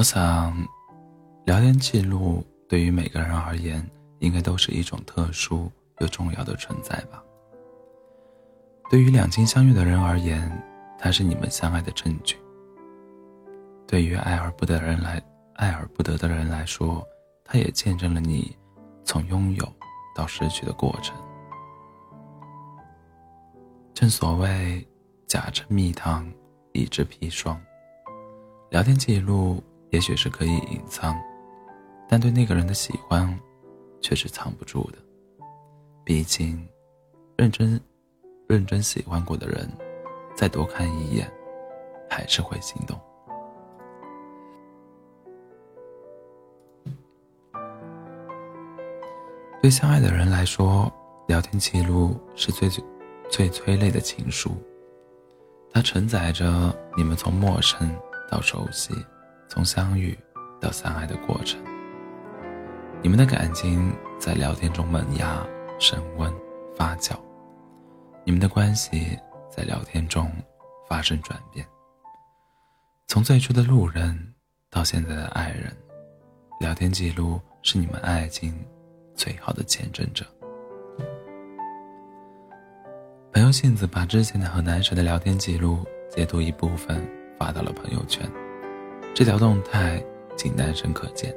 我想，聊天记录对于每个人而言，应该都是一种特殊又重要的存在吧。对于两情相悦的人而言，它是你们相爱的证据；对于爱而不得人来爱而不得的人来说，它也见证了你从拥有到失去的过程。正所谓，假之蜜糖，乙之砒霜。聊天记录也许是可以隐藏，但对那个人的喜欢，却是藏不住的。毕竟，认真、认真喜欢过的人，再多看一眼，还是会心动。对相爱的人来说，聊天记录是最最。催泪的情书，它承载着你们从陌生到熟悉，从相遇到相爱的过程。你们的感情在聊天中萌芽、升温、发酵，你们的关系在聊天中发生转变。从最初的路人到现在的爱人，聊天记录是你们爱情最好的见证者。朋友杏子把之前的和男神的聊天记录截图一部分发到了朋友圈，这条动态仅男神可见，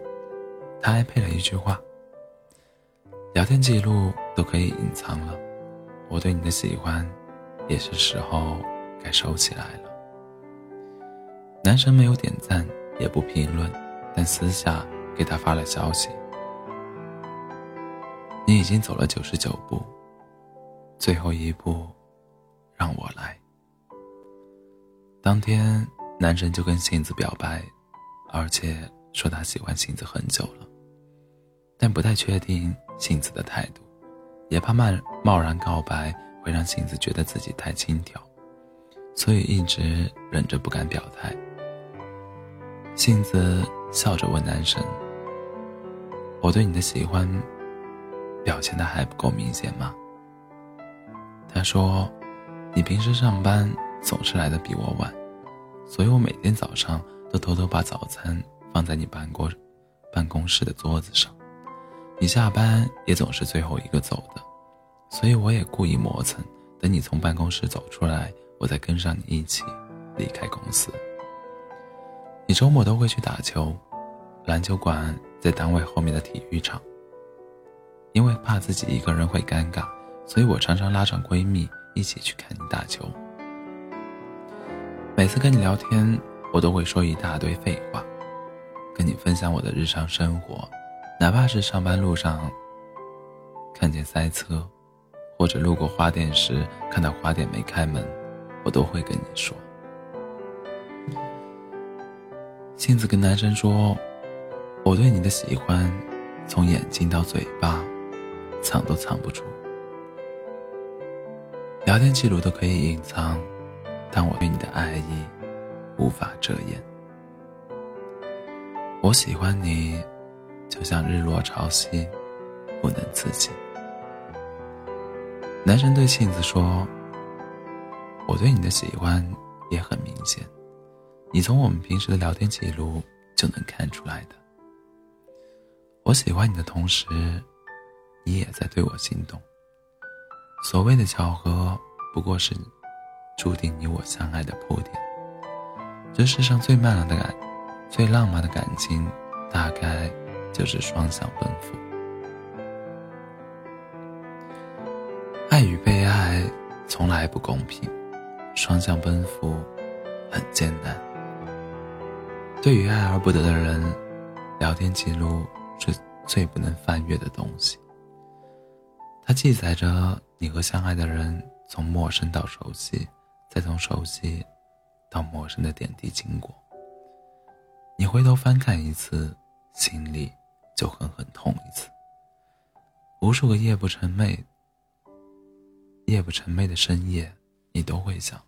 他还配了一句话：“聊天记录都可以隐藏了，我对你的喜欢，也是时候该收起来了。”男神没有点赞，也不评论，但私下给他发了消息：“你已经走了九十九步。”最后一步，让我来。当天，男神就跟杏子表白，而且说他喜欢杏子很久了，但不太确定杏子的态度，也怕贸贸然告白会让杏子觉得自己太轻佻，所以一直忍着不敢表态。杏子笑着问男神：“我对你的喜欢，表现的还不够明显吗？”他说：“你平时上班总是来的比我晚，所以我每天早上都偷偷把早餐放在你办公办公室的桌子上。你下班也总是最后一个走的，所以我也故意磨蹭，等你从办公室走出来，我再跟上你一起离开公司。你周末都会去打球，篮球馆在单位后面的体育场，因为怕自己一个人会尴尬。”所以我常常拉上闺蜜一起去看你打球。每次跟你聊天，我都会说一大堆废话，跟你分享我的日常生活，哪怕是上班路上看见塞车，或者路过花店时看到花店没开门，我都会跟你说。杏子跟男生说，我对你的喜欢，从眼睛到嘴巴，藏都藏不住。聊天记录都可以隐藏，但我对你的爱意无法遮掩。我喜欢你，就像日落潮汐，不能自己。男神对杏子说：“我对你的喜欢也很明显，你从我们平时的聊天记录就能看出来的。我喜欢你的同时，你也在对我心动。”所谓的巧合，不过是注定你我相爱的铺垫。这世上最漫长的感，最浪漫的感情，大概就是双向奔赴。爱与被爱从来不公平，双向奔赴很艰难。对于爱而不得的人，聊天记录是最不能翻阅的东西。它记载着。你和相爱的人从陌生到熟悉，再从熟悉到陌生的点滴经过。你回头翻看一次，心里就狠狠痛一次。无数个夜不成寐、夜不成寐的深夜，你都会想：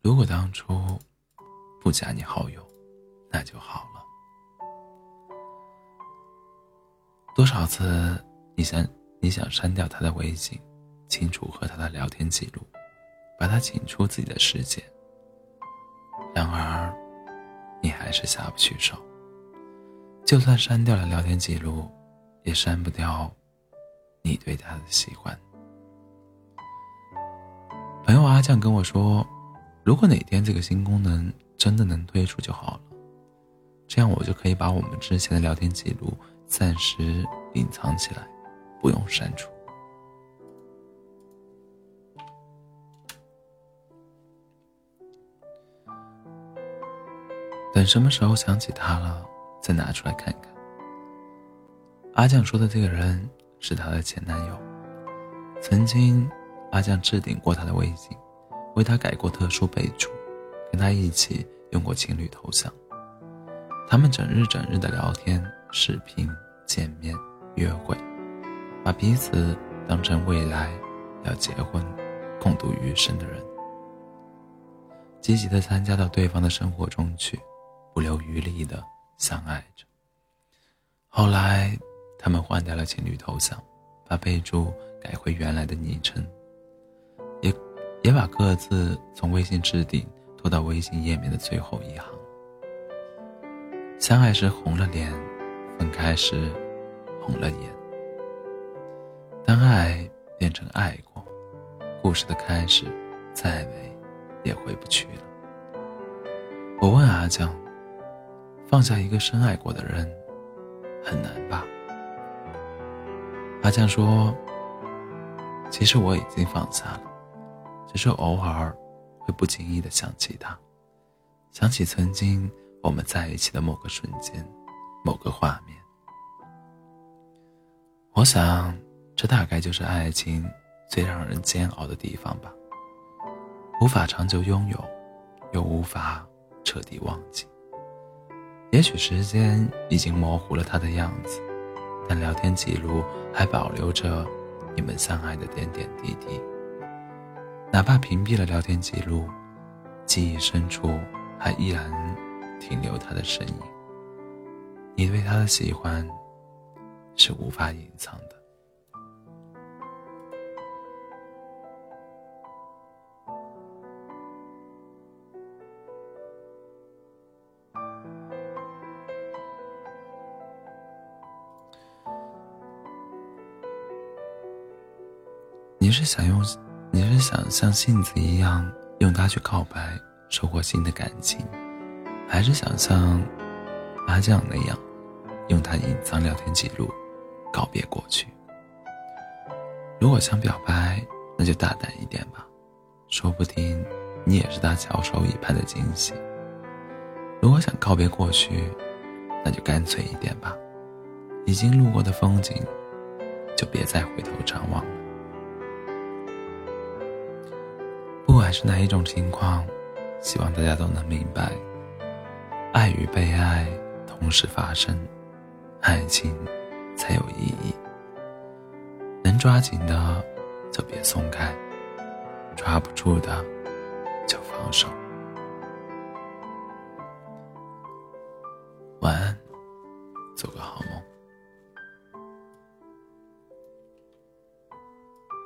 如果当初不加你好友，那就好了。多少次你想你想删掉他的微信？清除和他的聊天记录，把他请出自己的世界。然而，你还是下不去手。就算删掉了聊天记录，也删不掉你对他的喜欢。朋友阿酱跟我说，如果哪天这个新功能真的能推出就好了，这样我就可以把我们之前的聊天记录暂时隐藏起来，不用删除。等什么时候想起他了，再拿出来看看。阿酱说的这个人是他的前男友，曾经阿酱置顶过他的微信，为他改过特殊备注，跟他一起用过情侣头像。他们整日整日的聊天、视频、见面、约会，把彼此当成未来要结婚、共度余生的人，积极的参加到对方的生活中去。不留余力的相爱着。后来，他们换掉了情侣头像，把备注改回原来的昵称，也也把各自从微信置顶拖到微信页面的最后一行。相爱时红了脸，分开时红了眼。当爱变成爱过，故事的开始，再美也回不去了。我问阿江。放下一个深爱过的人，很难吧？阿酱说：“其实我已经放下了，只是偶尔会不经意的想起他，想起曾经我们在一起的某个瞬间，某个画面。我想，这大概就是爱情最让人煎熬的地方吧。无法长久拥有，又无法彻底忘记。”也许时间已经模糊了他的样子，但聊天记录还保留着你们相爱的点点滴滴。哪怕屏蔽了聊天记录，记忆深处还依然停留他的身影。你对他的喜欢是无法隐藏的。你是想用，你是想像杏子一样用它去告白，收获新的感情，还是想像麻将那样用它隐藏聊天记录，告别过去？如果想表白，那就大胆一点吧，说不定你也是他翘首以盼的惊喜。如果想告别过去，那就干脆一点吧，已经路过的风景，就别再回头张望了。不管是哪一种情况，希望大家都能明白，爱与被爱同时发生，爱情才有意义。能抓紧的就别松开，抓不住的就放手